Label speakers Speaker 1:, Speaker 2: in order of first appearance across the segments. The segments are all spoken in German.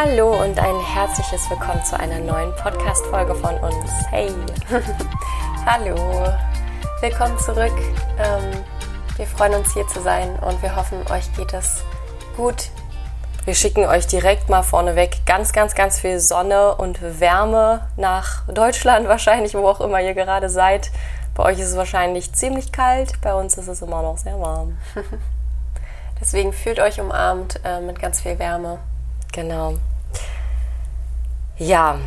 Speaker 1: Hallo und ein herzliches Willkommen zu einer neuen Podcast-Folge von uns. Hey! Hallo! Willkommen zurück. Ähm, wir freuen uns hier zu sein und wir hoffen, euch geht es gut. Wir schicken euch direkt mal vorneweg ganz, ganz, ganz viel Sonne und Wärme nach Deutschland, wahrscheinlich, wo auch immer ihr gerade seid. Bei euch ist es wahrscheinlich ziemlich kalt, bei uns ist es immer noch sehr warm. Deswegen fühlt euch umarmt äh, mit ganz viel Wärme. Genau. Ja,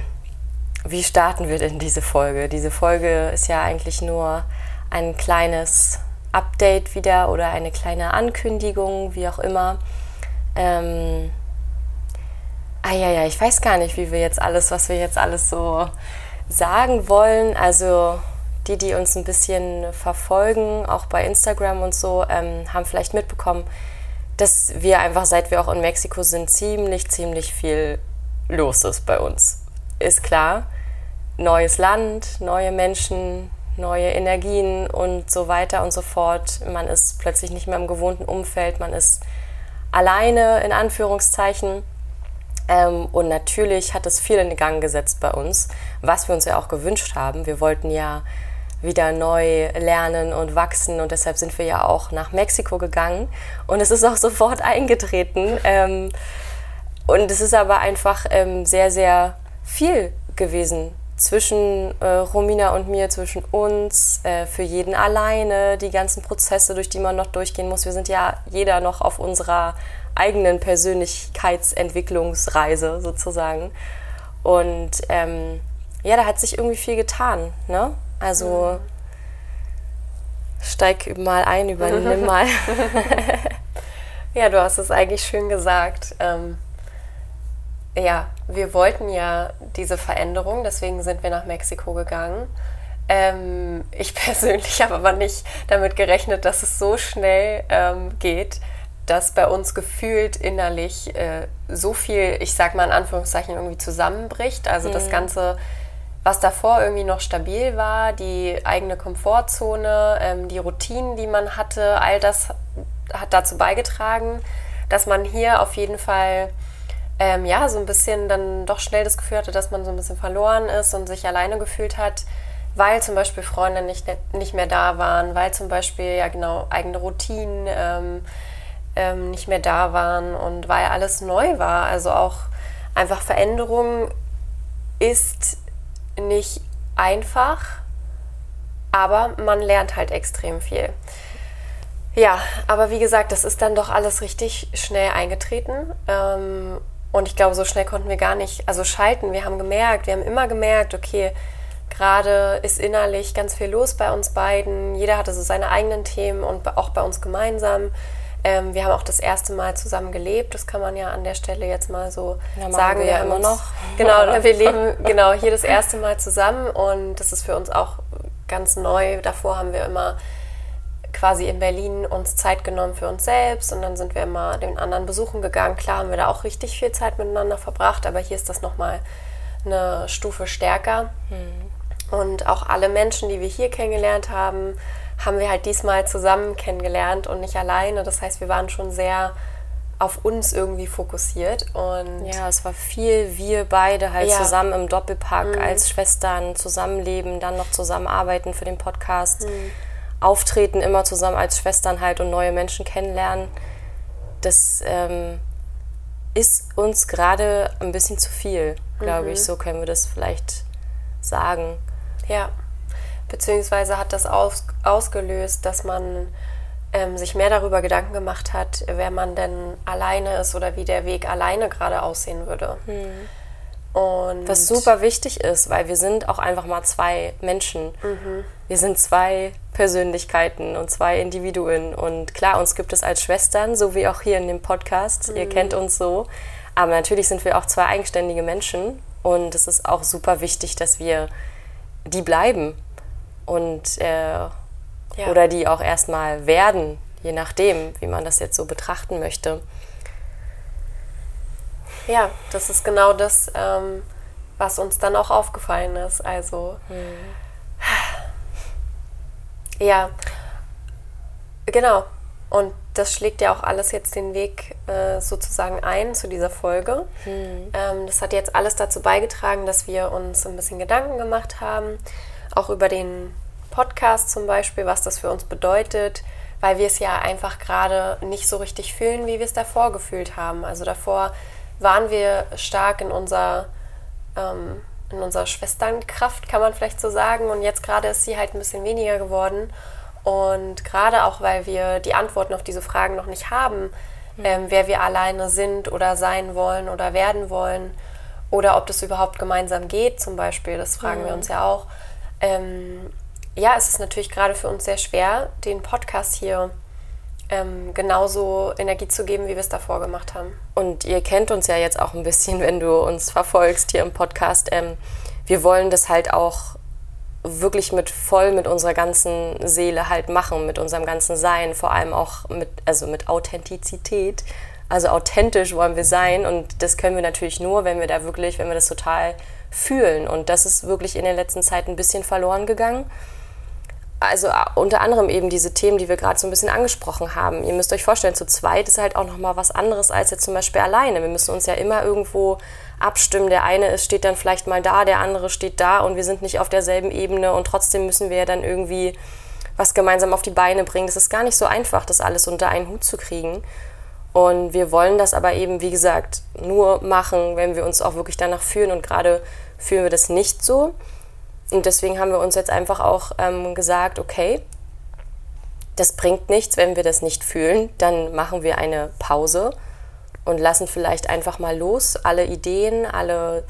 Speaker 1: wie starten wir denn diese Folge? Diese Folge ist ja eigentlich nur ein kleines Update wieder oder eine kleine Ankündigung, wie auch immer. Ähm, ah ja, ja, ich weiß gar nicht, wie wir jetzt alles, was wir jetzt alles so sagen wollen. Also die, die uns ein bisschen verfolgen, auch bei Instagram und so, ähm, haben vielleicht mitbekommen, dass wir einfach, seit wir auch in Mexiko sind, ziemlich, ziemlich viel los ist bei uns. Ist klar, neues Land, neue Menschen, neue Energien und so weiter und so fort. Man ist plötzlich nicht mehr im gewohnten Umfeld, man ist alleine in Anführungszeichen. Ähm, und natürlich hat es viel in Gang gesetzt bei uns, was wir uns ja auch gewünscht haben. Wir wollten ja wieder neu lernen und wachsen. Und deshalb sind wir ja auch nach Mexiko gegangen. Und es ist auch sofort eingetreten. Ähm, und es ist aber einfach ähm, sehr, sehr viel gewesen zwischen äh, Romina und mir, zwischen uns, äh, für jeden alleine, die ganzen Prozesse, durch die man noch durchgehen muss. Wir sind ja jeder noch auf unserer eigenen Persönlichkeitsentwicklungsreise sozusagen. Und ähm, ja, da hat sich irgendwie viel getan. Ne? Also steig mal ein, übernimm mal.
Speaker 2: ja, du hast es eigentlich schön gesagt. Ähm, ja, wir wollten ja diese Veränderung, deswegen sind wir nach Mexiko gegangen. Ähm, ich persönlich habe aber nicht damit gerechnet, dass es so schnell ähm, geht, dass bei uns gefühlt innerlich äh, so viel, ich sag mal in Anführungszeichen, irgendwie zusammenbricht. Also mhm. das Ganze was davor irgendwie noch stabil war, die eigene Komfortzone, ähm, die Routinen, die man hatte, all das hat dazu beigetragen, dass man hier auf jeden Fall ähm, ja so ein bisschen dann doch schnell das Gefühl hatte, dass man so ein bisschen verloren ist und sich alleine gefühlt hat, weil zum Beispiel Freunde nicht, nicht mehr da waren, weil zum Beispiel ja genau eigene Routinen ähm, ähm nicht mehr da waren und weil alles neu war. Also auch einfach Veränderung ist nicht einfach, aber man lernt halt extrem viel. Ja, aber wie gesagt, das ist dann doch alles richtig schnell eingetreten. Ähm, und ich glaube, so schnell konnten wir gar nicht, also schalten. Wir haben gemerkt, wir haben immer gemerkt, okay, gerade ist innerlich ganz viel los bei uns beiden. Jeder hatte so seine eigenen Themen und auch bei uns gemeinsam. Ähm, wir haben auch das erste Mal zusammen gelebt, das kann man ja an der Stelle jetzt mal so ja, sagen.
Speaker 1: Wir, ja immer noch.
Speaker 2: Genau, wir leben genau hier das erste Mal zusammen und das ist für uns auch ganz neu. Davor haben wir immer quasi in Berlin uns Zeit genommen für uns selbst und dann sind wir immer den anderen besuchen gegangen. Klar haben wir da auch richtig viel Zeit miteinander verbracht, aber hier ist das nochmal eine Stufe stärker. Mhm. Und auch alle Menschen, die wir hier kennengelernt haben, haben wir halt diesmal zusammen kennengelernt und nicht alleine. Das heißt, wir waren schon sehr auf uns irgendwie fokussiert und
Speaker 1: ja, es war viel wir beide halt ja. zusammen im Doppelpack mhm. als Schwestern zusammenleben, dann noch zusammenarbeiten für den Podcast, mhm. auftreten immer zusammen als Schwestern halt und neue Menschen kennenlernen. Das ähm, ist uns gerade ein bisschen zu viel, glaube mhm. ich. So können wir das vielleicht sagen.
Speaker 2: Ja beziehungsweise hat das aus, ausgelöst, dass man ähm, sich mehr darüber Gedanken gemacht hat, wer man denn alleine ist oder wie der Weg alleine gerade aussehen würde.
Speaker 1: Hm. Und Was super wichtig ist, weil wir sind auch einfach mal zwei Menschen. Mhm. Wir sind zwei Persönlichkeiten und zwei Individuen. Und klar, uns gibt es als Schwestern, so wie auch hier in dem Podcast. Mhm. Ihr kennt uns so. Aber natürlich sind wir auch zwei eigenständige Menschen. Und es ist auch super wichtig, dass wir die bleiben und äh, ja. oder die auch erstmal werden, je nachdem, wie man das jetzt so betrachten möchte.
Speaker 2: Ja, das ist genau das, ähm, was uns dann auch aufgefallen ist. Also hm. ja, genau. Und das schlägt ja auch alles jetzt den Weg äh, sozusagen ein zu dieser Folge. Hm. Ähm, das hat jetzt alles dazu beigetragen, dass wir uns ein bisschen Gedanken gemacht haben, auch über den Podcast zum Beispiel, was das für uns bedeutet, weil wir es ja einfach gerade nicht so richtig fühlen, wie wir es davor gefühlt haben. Also davor waren wir stark in unserer, ähm, in unserer Schwesternkraft, kann man vielleicht so sagen, und jetzt gerade ist sie halt ein bisschen weniger geworden. Und gerade auch, weil wir die Antworten auf diese Fragen noch nicht haben, mhm. ähm, wer wir alleine sind oder sein wollen oder werden wollen oder ob das überhaupt gemeinsam geht, zum Beispiel, das fragen mhm. wir uns ja auch. Ähm, ja, es ist natürlich gerade für uns sehr schwer, den Podcast hier ähm, genauso Energie zu geben, wie wir es davor gemacht haben.
Speaker 1: Und ihr kennt uns ja jetzt auch ein bisschen, wenn du uns verfolgst hier im Podcast. Ähm, wir wollen das halt auch wirklich mit voll mit unserer ganzen Seele halt machen, mit unserem ganzen Sein, vor allem auch mit, also mit Authentizität. Also authentisch wollen wir sein und das können wir natürlich nur, wenn wir da wirklich, wenn wir das total fühlen. Und das ist wirklich in der letzten Zeit ein bisschen verloren gegangen. Also unter anderem eben diese Themen, die wir gerade so ein bisschen angesprochen haben. Ihr müsst euch vorstellen, zu zweit ist halt auch nochmal was anderes als jetzt zum Beispiel alleine. Wir müssen uns ja immer irgendwo abstimmen. Der eine ist, steht dann vielleicht mal da, der andere steht da und wir sind nicht auf derselben Ebene und trotzdem müssen wir ja dann irgendwie was gemeinsam auf die Beine bringen. Das ist gar nicht so einfach, das alles unter einen Hut zu kriegen. Und wir wollen das aber eben, wie gesagt, nur machen, wenn wir uns auch wirklich danach fühlen. Und gerade fühlen wir das nicht so. Und deswegen haben wir uns jetzt einfach auch ähm, gesagt, okay, das bringt nichts, wenn wir das nicht fühlen. Dann machen wir eine Pause und lassen vielleicht einfach mal los alle Ideen, alle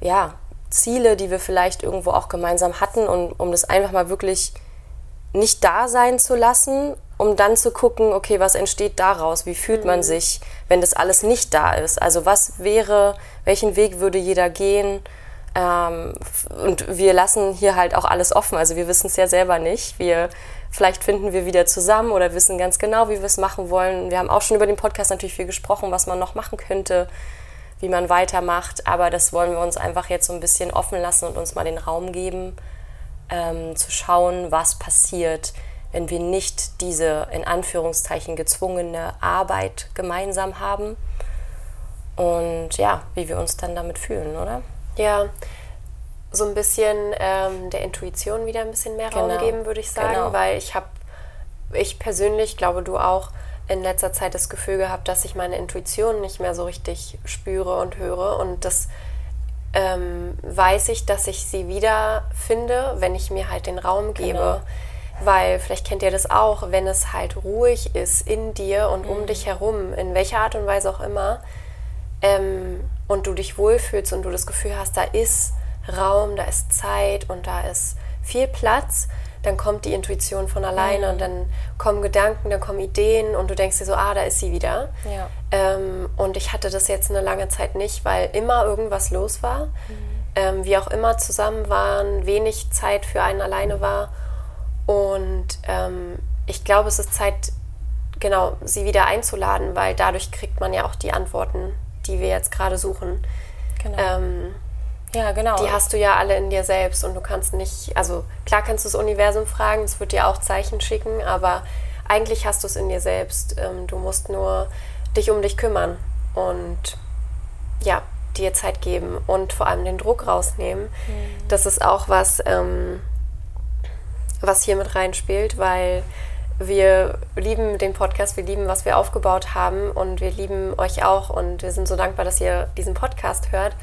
Speaker 1: ja, Ziele, die wir vielleicht irgendwo auch gemeinsam hatten und um das einfach mal wirklich nicht da sein zu lassen, um dann zu gucken, okay, was entsteht daraus? Wie fühlt man mhm. sich, wenn das alles nicht da ist? Also was wäre, welchen Weg würde jeder gehen? Ähm, und wir lassen hier halt auch alles offen. Also wir wissen es ja selber nicht. Wir Vielleicht finden wir wieder zusammen oder wissen ganz genau, wie wir es machen wollen. Wir haben auch schon über den Podcast natürlich viel gesprochen, was man noch machen könnte, wie man weitermacht. Aber das wollen wir uns einfach jetzt so ein bisschen offen lassen und uns mal den Raum geben, ähm, zu schauen, was passiert, wenn wir nicht diese in Anführungszeichen gezwungene Arbeit gemeinsam haben. Und ja, wie wir uns dann damit fühlen, oder?
Speaker 2: Ja, so ein bisschen ähm, der Intuition wieder ein bisschen mehr Raum genau. geben, würde ich sagen, genau. weil ich habe, ich persönlich, glaube du auch, in letzter Zeit das Gefühl gehabt, dass ich meine Intuition nicht mehr so richtig spüre und höre und das ähm, weiß ich, dass ich sie wieder finde, wenn ich mir halt den Raum gebe. Genau. Weil vielleicht kennt ihr das auch, wenn es halt ruhig ist in dir und mhm. um dich herum, in welcher Art und Weise auch immer, ähm, und du dich wohlfühlst und du das Gefühl hast, da ist Raum, da ist Zeit und da ist viel Platz, dann kommt die Intuition von alleine mhm. und dann kommen Gedanken, dann kommen Ideen und du denkst dir so, ah, da ist sie wieder. Ja. Ähm, und ich hatte das jetzt eine lange Zeit nicht, weil immer irgendwas los war. Mhm. Ähm, wir auch immer zusammen waren, wenig Zeit für einen alleine war. Und ähm, ich glaube, es ist Zeit, genau, sie wieder einzuladen, weil dadurch kriegt man ja auch die Antworten, die wir jetzt gerade suchen. Genau. Ähm, ja, genau. Die hast du ja alle in dir selbst und du kannst nicht, also klar kannst du das Universum fragen, es wird dir auch Zeichen schicken, aber eigentlich hast du es in dir selbst. Ähm, du musst nur dich um dich kümmern und ja, dir Zeit geben und vor allem den Druck rausnehmen. Mhm. Das ist auch was, ähm, was hier mit reinspielt, weil wir lieben den Podcast, wir lieben, was wir aufgebaut haben und wir lieben euch auch und wir sind so dankbar, dass ihr diesen Podcast hört.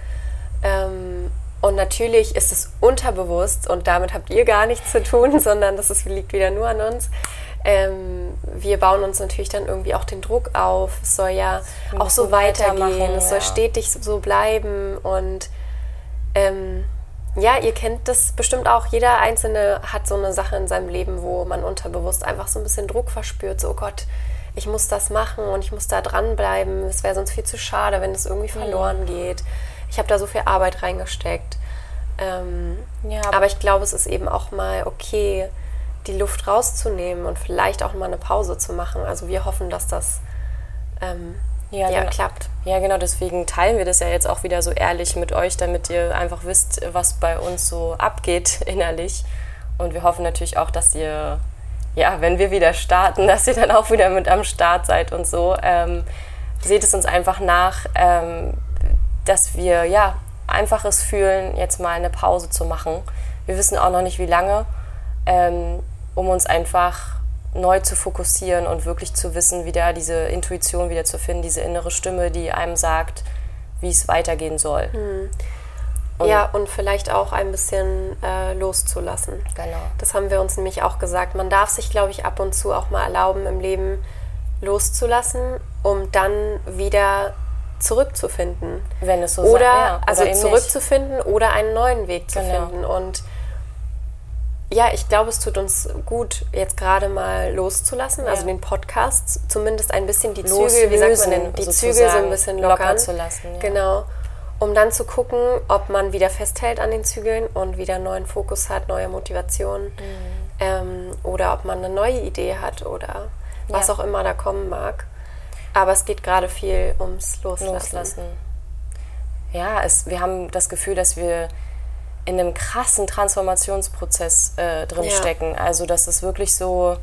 Speaker 2: Ähm, und natürlich ist es unterbewusst und damit habt ihr gar nichts zu tun, sondern das ist, liegt wieder nur an uns. Ähm, wir bauen uns natürlich dann irgendwie auch den Druck auf. Es soll ja auch so weitergehen, es soll ja. stetig so bleiben und ähm, ja, ihr kennt das bestimmt auch. Jeder Einzelne hat so eine Sache in seinem Leben, wo man unterbewusst einfach so ein bisschen Druck verspürt. So, oh Gott, ich muss das machen und ich muss da dranbleiben. Es wäre sonst viel zu schade, wenn es irgendwie verloren geht ich habe da so viel Arbeit reingesteckt. Ähm, ja, aber, aber ich glaube, es ist eben auch mal okay, die Luft rauszunehmen und vielleicht auch mal eine Pause zu machen. Also wir hoffen, dass das ähm, ja, ja, genau. klappt.
Speaker 1: Ja, genau, deswegen teilen wir das ja jetzt auch wieder so ehrlich mit euch, damit ihr einfach wisst, was bei uns so abgeht innerlich. Und wir hoffen natürlich auch, dass ihr ja, wenn wir wieder starten, dass ihr dann auch wieder mit am Start seid und so. Ähm, seht es uns einfach nach, ähm, dass wir ja einfach es fühlen, jetzt mal eine Pause zu machen. Wir wissen auch noch nicht, wie lange, ähm, um uns einfach neu zu fokussieren und wirklich zu wissen, wieder diese Intuition wieder zu finden, diese innere Stimme, die einem sagt, wie es weitergehen soll.
Speaker 2: Hm. Und ja, und vielleicht auch ein bisschen äh, loszulassen.
Speaker 1: Genau.
Speaker 2: Das haben wir uns nämlich auch gesagt. Man darf sich, glaube ich, ab und zu auch mal erlauben, im Leben loszulassen, um dann wieder zurückzufinden.
Speaker 1: Wenn es so
Speaker 2: oder,
Speaker 1: ja,
Speaker 2: also zurückzufinden nicht. oder einen neuen Weg zu genau. finden. Und ja, ich glaube, es tut uns gut, jetzt gerade mal loszulassen, ja. also den Podcast zumindest ein bisschen die Zügel, wie sagt man denn, die Zügel so ein bisschen lockern, locker
Speaker 1: zu lassen. Ja.
Speaker 2: Genau. Um dann zu gucken, ob man wieder festhält an den Zügeln und wieder neuen Fokus hat, neue Motivation. Mhm. Ähm, oder ob man eine neue Idee hat oder was ja. auch immer da kommen mag. Aber es geht gerade viel ums Loslassen. Loslassen.
Speaker 1: Ja, es, wir haben das Gefühl, dass wir in einem krassen Transformationsprozess äh, drin ja. stecken. Also, dass es wirklich so,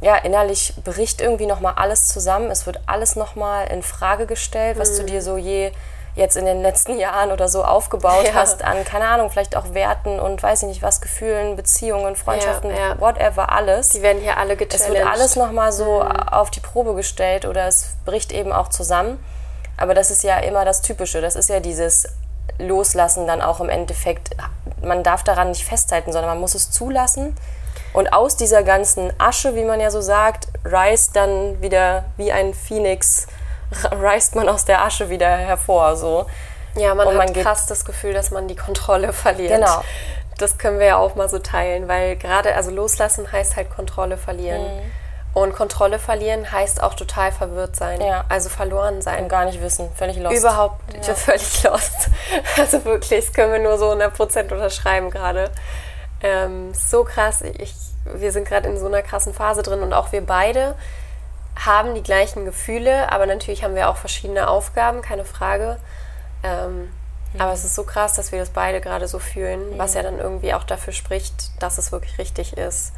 Speaker 1: ja, innerlich bricht irgendwie nochmal alles zusammen. Es wird alles nochmal in Frage gestellt, was mhm. du dir so je jetzt in den letzten Jahren oder so aufgebaut ja. hast an, keine Ahnung, vielleicht auch Werten und weiß ich nicht was, Gefühlen, Beziehungen, Freundschaften, ja. whatever, alles.
Speaker 2: Die werden hier alle gechallenged.
Speaker 1: Es wird alles nochmal so mhm. auf die Probe gestellt oder es bricht eben auch zusammen. Aber das ist ja immer das Typische. Das ist ja dieses Loslassen dann auch im Endeffekt. Man darf daran nicht festhalten, sondern man muss es zulassen. Und aus dieser ganzen Asche, wie man ja so sagt, reißt dann wieder wie ein Phönix, reißt man aus der Asche wieder hervor. So.
Speaker 2: Ja, man, man hat krass das Gefühl, dass man die Kontrolle verliert.
Speaker 1: Genau.
Speaker 2: Das können wir ja auch mal so teilen, weil gerade, also loslassen heißt halt Kontrolle verlieren. Mhm. Und Kontrolle verlieren heißt auch total verwirrt sein. Ja. Also verloren sein.
Speaker 1: Und gar nicht wissen. Völlig lost.
Speaker 2: Überhaupt ja. völlig lost. Also wirklich, das können wir nur so 100% unterschreiben gerade. Ähm, so krass. Ich, wir sind gerade in so einer krassen Phase drin und auch wir beide haben die gleichen Gefühle, aber natürlich haben wir auch verschiedene Aufgaben, keine Frage. Ähm, mhm. Aber es ist so krass, dass wir das beide gerade so fühlen, mhm. was ja dann irgendwie auch dafür spricht, dass es wirklich richtig ist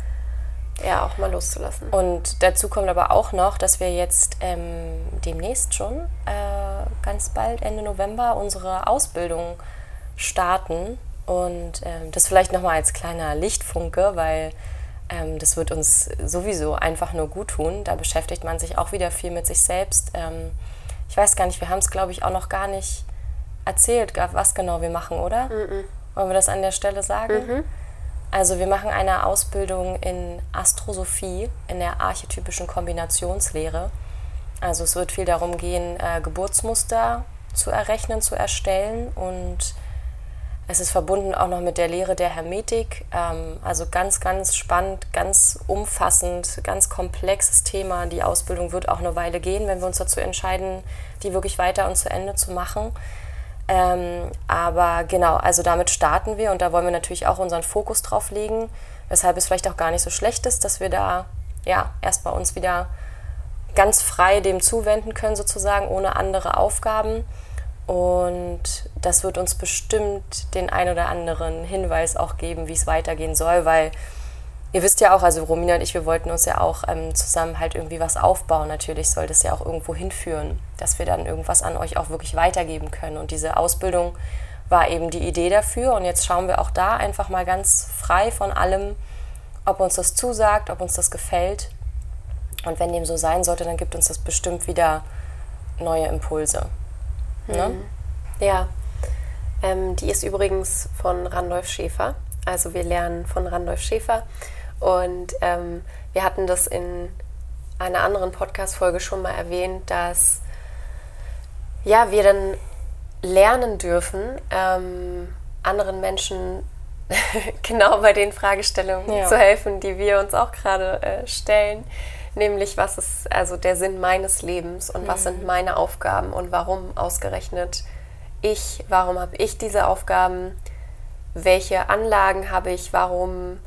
Speaker 2: ja, auch mal loszulassen.
Speaker 1: Und dazu kommt aber auch noch, dass wir jetzt ähm, demnächst schon, äh, ganz bald, Ende November, unsere Ausbildung starten. Und ähm, das vielleicht nochmal als kleiner Lichtfunke, weil ähm, das wird uns sowieso einfach nur gut tun. Da beschäftigt man sich auch wieder viel mit sich selbst. Ähm, ich weiß gar nicht, wir haben es, glaube ich, auch noch gar nicht erzählt, was genau wir machen, oder? Mm -mm. Wollen wir das an der Stelle sagen? Mhm. Also wir machen eine Ausbildung in Astrosophie, in der archetypischen Kombinationslehre. Also es wird viel darum gehen, äh, Geburtsmuster zu errechnen, zu erstellen und es ist verbunden auch noch mit der Lehre der Hermetik. Ähm, also ganz, ganz spannend, ganz umfassend, ganz komplexes Thema. Die Ausbildung wird auch eine Weile gehen, wenn wir uns dazu entscheiden, die wirklich weiter und zu Ende zu machen. Ähm, aber genau, also damit starten wir und da wollen wir natürlich auch unseren Fokus drauf legen, weshalb es vielleicht auch gar nicht so schlecht ist, dass wir da ja erstmal uns wieder ganz frei dem zuwenden können, sozusagen, ohne andere Aufgaben. Und das wird uns bestimmt den ein oder anderen Hinweis auch geben, wie es weitergehen soll, weil ihr wisst ja auch, also Romina und ich, wir wollten uns ja auch ähm, zusammen halt irgendwie was aufbauen. Natürlich soll das ja auch irgendwo hinführen, dass wir dann irgendwas an euch auch wirklich weitergeben können. Und diese Ausbildung war eben die Idee dafür. Und jetzt schauen wir auch da einfach mal ganz frei von allem, ob uns das zusagt, ob uns das gefällt. Und wenn dem so sein sollte, dann gibt uns das bestimmt wieder neue Impulse. Ne?
Speaker 2: Mhm. Ja, ähm, die ist übrigens von Randolph Schäfer. Also wir lernen von Randolph Schäfer. Und ähm, wir hatten das in einer anderen Podcast-Folge schon mal erwähnt, dass ja, wir dann lernen dürfen, ähm, anderen Menschen genau bei den Fragestellungen ja. zu helfen, die wir uns auch gerade äh, stellen. Nämlich, was ist also der Sinn meines Lebens und mhm. was sind meine Aufgaben und warum ausgerechnet ich, warum habe ich diese Aufgaben, welche Anlagen habe ich, warum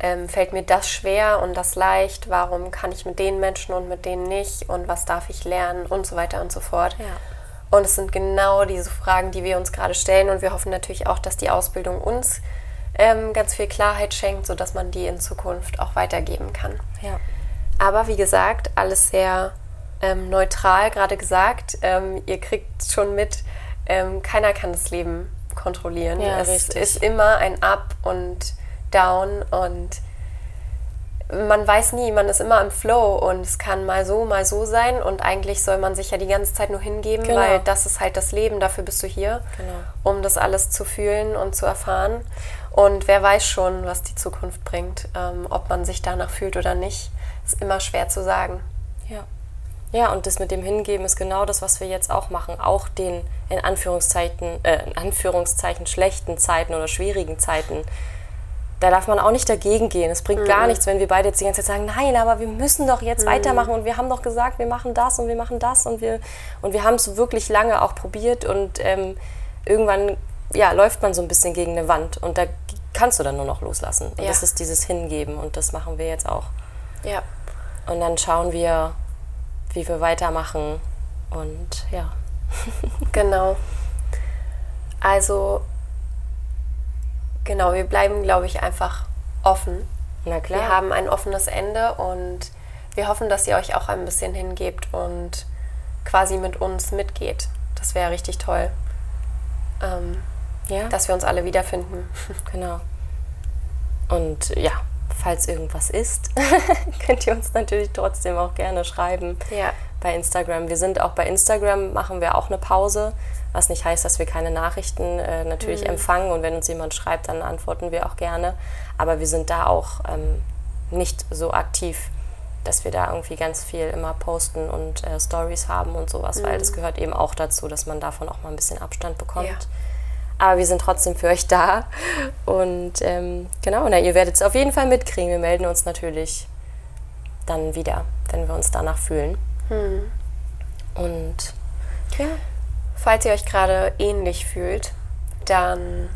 Speaker 2: ähm, fällt mir das schwer und das leicht, warum kann ich mit den Menschen und mit denen nicht und was darf ich lernen und so weiter und so fort.
Speaker 1: Ja.
Speaker 2: Und es sind genau diese Fragen, die wir uns gerade stellen und wir hoffen natürlich auch, dass die Ausbildung uns ähm, ganz viel Klarheit schenkt, sodass man die in Zukunft auch weitergeben kann.
Speaker 1: Ja.
Speaker 2: Aber wie gesagt, alles sehr ähm, neutral gerade gesagt. Ähm, ihr kriegt schon mit, ähm, keiner kann das Leben kontrollieren.
Speaker 1: Ja,
Speaker 2: es
Speaker 1: richtig.
Speaker 2: ist immer ein Up und Down und man weiß nie, man ist immer im Flow und es kann mal so, mal so sein und eigentlich soll man sich ja die ganze Zeit nur hingeben,
Speaker 1: Genau.
Speaker 2: weil das ist halt das Leben, dafür bist du hier,
Speaker 1: Genau.
Speaker 2: um das alles zu fühlen und zu erfahren. Und wer weiß schon, was die Zukunft bringt, ähm, ob man sich danach fühlt oder nicht, ist immer schwer zu sagen.
Speaker 1: Ja. Ja, und das mit dem Hingeben ist genau das, was wir jetzt auch machen. Auch den in Anführungszeichen, äh, in Anführungszeichen schlechten Zeiten oder schwierigen Zeiten. Da darf man auch nicht dagegen gehen. Es bringt gar nichts, wenn wir beide jetzt die ganze Zeit sagen, nein, aber wir müssen doch jetzt weitermachen und wir haben doch gesagt, wir machen das und wir machen das und wir und wir haben es wirklich lange auch probiert und ähm, irgendwann ja, läuft man so ein bisschen gegen eine Wand und da kannst du dann nur noch loslassen. Und
Speaker 2: Ja.
Speaker 1: das ist dieses Hingeben und das machen wir jetzt auch.
Speaker 2: Ja.
Speaker 1: Und dann schauen wir, wie wir weitermachen. Und ja.
Speaker 2: Genau. Also, genau, wir bleiben, glaube ich, einfach offen.
Speaker 1: Na klar.
Speaker 2: Wir haben ein offenes Ende und wir hoffen, dass ihr euch auch ein bisschen hingebt und quasi mit uns mitgeht. Das wäre richtig toll, ähm,
Speaker 1: ja,
Speaker 2: dass wir uns alle wiederfinden.
Speaker 1: genau. Und ja, falls irgendwas ist, könnt ihr uns natürlich trotzdem auch gerne schreiben
Speaker 2: Ja.
Speaker 1: Bei Instagram. Wir sind auch bei Instagram, machen wir auch eine Pause, was nicht heißt, dass wir keine Nachrichten äh, natürlich empfangen und wenn uns jemand schreibt, dann antworten wir auch gerne. Aber wir sind da auch ähm, nicht so aktiv, dass wir da irgendwie ganz viel immer posten und äh, Stories haben und sowas, weil das gehört eben auch dazu, dass man davon auch mal ein bisschen Abstand bekommt.
Speaker 2: Ja.
Speaker 1: Aber wir sind trotzdem für euch da. Und ähm, genau, na, ihr werdet es auf jeden Fall mitkriegen. Wir melden uns natürlich dann wieder, wenn wir uns danach fühlen. Und ja,
Speaker 2: Falls ihr euch gerade ähnlich fühlt, dann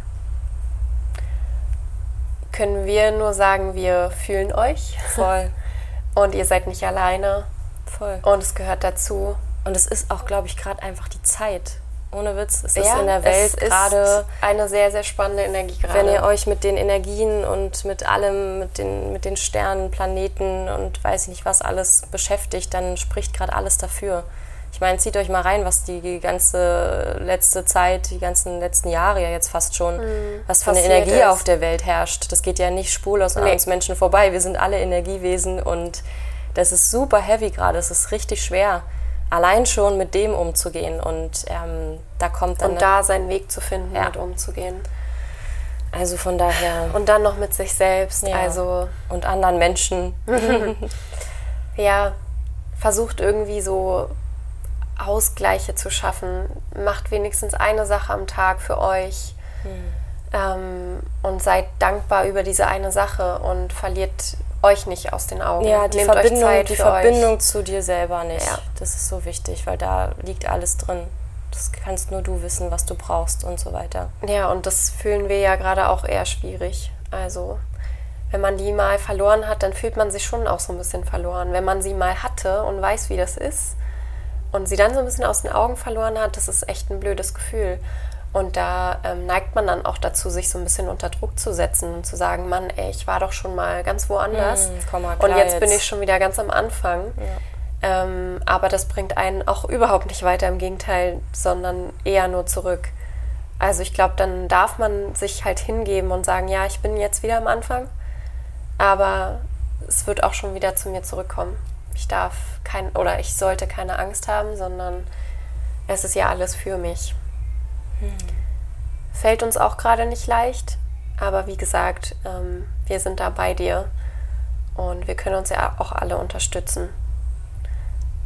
Speaker 2: können wir nur sagen, wir fühlen euch
Speaker 1: voll,
Speaker 2: und ihr seid nicht alleine
Speaker 1: voll.
Speaker 2: und es gehört dazu.
Speaker 1: Und es ist auch, glaube ich, gerade einfach die Zeit. Ohne Witz, es ist
Speaker 2: Ja,
Speaker 1: in der Welt
Speaker 2: es ist
Speaker 1: gerade,
Speaker 2: eine sehr, sehr spannende Energie gerade.
Speaker 1: wenn ihr euch mit den Energien und mit allem, mit den, mit den Sternen, Planeten und weiß ich nicht was alles beschäftigt, dann spricht gerade alles dafür. Ich meine, zieht euch mal rein, was die ganze letzte Zeit, die ganzen letzten Jahre ja jetzt fast schon, was für eine Energie
Speaker 2: ist.
Speaker 1: auf der Welt herrscht. Das geht ja nicht spurlos an
Speaker 2: Nee.
Speaker 1: uns Menschen vorbei. Wir sind alle Energiewesen und das ist super heavy gerade. Es ist richtig schwer, allein schon mit dem umzugehen. Und ähm, da kommt dann,
Speaker 2: und da seinen Weg zu finden,
Speaker 1: Ja.
Speaker 2: mit umzugehen.
Speaker 1: also von daher
Speaker 2: Und dann noch mit sich selbst.
Speaker 1: Ja.
Speaker 2: Also
Speaker 1: und anderen Menschen.
Speaker 2: ja, versucht irgendwie so Ausgleiche zu schaffen. Macht wenigstens eine Sache am Tag für euch.
Speaker 1: Hm.
Speaker 2: Ähm, und seid dankbar über diese eine Sache und verliert euch nicht aus den Augen.
Speaker 1: Ja, die
Speaker 2: Nehmt
Speaker 1: Verbindung, die Verbindung
Speaker 2: euch.
Speaker 1: zu dir selber nicht.
Speaker 2: Ja.
Speaker 1: Das ist so wichtig, weil da liegt alles drin. Das kannst nur du wissen, was du brauchst und so weiter.
Speaker 2: Ja, und das fühlen wir ja gerade auch eher schwierig. Also, wenn man die mal verloren hat, dann fühlt man sich schon auch so ein bisschen verloren. Wenn man sie mal hatte und weiß, wie das ist und sie dann so ein bisschen aus den Augen verloren hat, das ist echt ein blödes Gefühl. Und da ähm, neigt man dann auch dazu, sich so ein bisschen unter Druck zu setzen und zu sagen, Mann, ey, ich war doch schon mal ganz woanders
Speaker 1: komm mal
Speaker 2: und
Speaker 1: klar
Speaker 2: jetzt, bin
Speaker 1: jetzt.
Speaker 2: ich schon wieder ganz am Anfang. Ähm, aber das bringt einen auch überhaupt nicht weiter, im Gegenteil, sondern eher nur zurück. Also ich glaube, dann darf man sich halt hingeben und sagen, ja, ich bin jetzt wieder am Anfang, aber es wird auch schon wieder zu mir zurückkommen. Ich darf kein oder ich sollte keine Angst haben, sondern es ist ja alles für mich. Fällt uns auch gerade nicht leicht, aber wie gesagt, ähm, wir sind da bei dir und wir können uns ja auch alle unterstützen.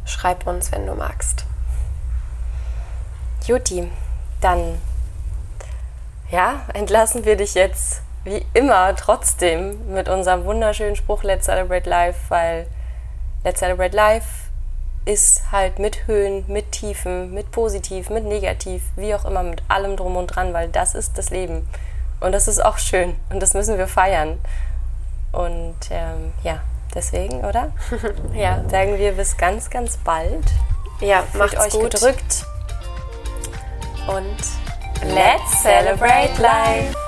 Speaker 2: Schreib uns, wenn du magst.
Speaker 1: Juti, dann ja, entlassen wir dich jetzt wie immer trotzdem mit unserem wunderschönen Spruch Let's Celebrate Life, weil Let's Celebrate Life ist halt mit Höhen, mit Tiefen, mit Positiv, mit Negativ, wie auch immer, mit allem drum und dran, weil das ist das Leben. Und das ist auch schön und das müssen wir feiern. Und ähm, ja, deswegen, oder?
Speaker 2: Ja,
Speaker 1: Sagen wir bis ganz, ganz bald.
Speaker 2: ja macht's
Speaker 1: euch
Speaker 2: gut
Speaker 1: gedrückt.
Speaker 2: und
Speaker 1: Let's celebrate life!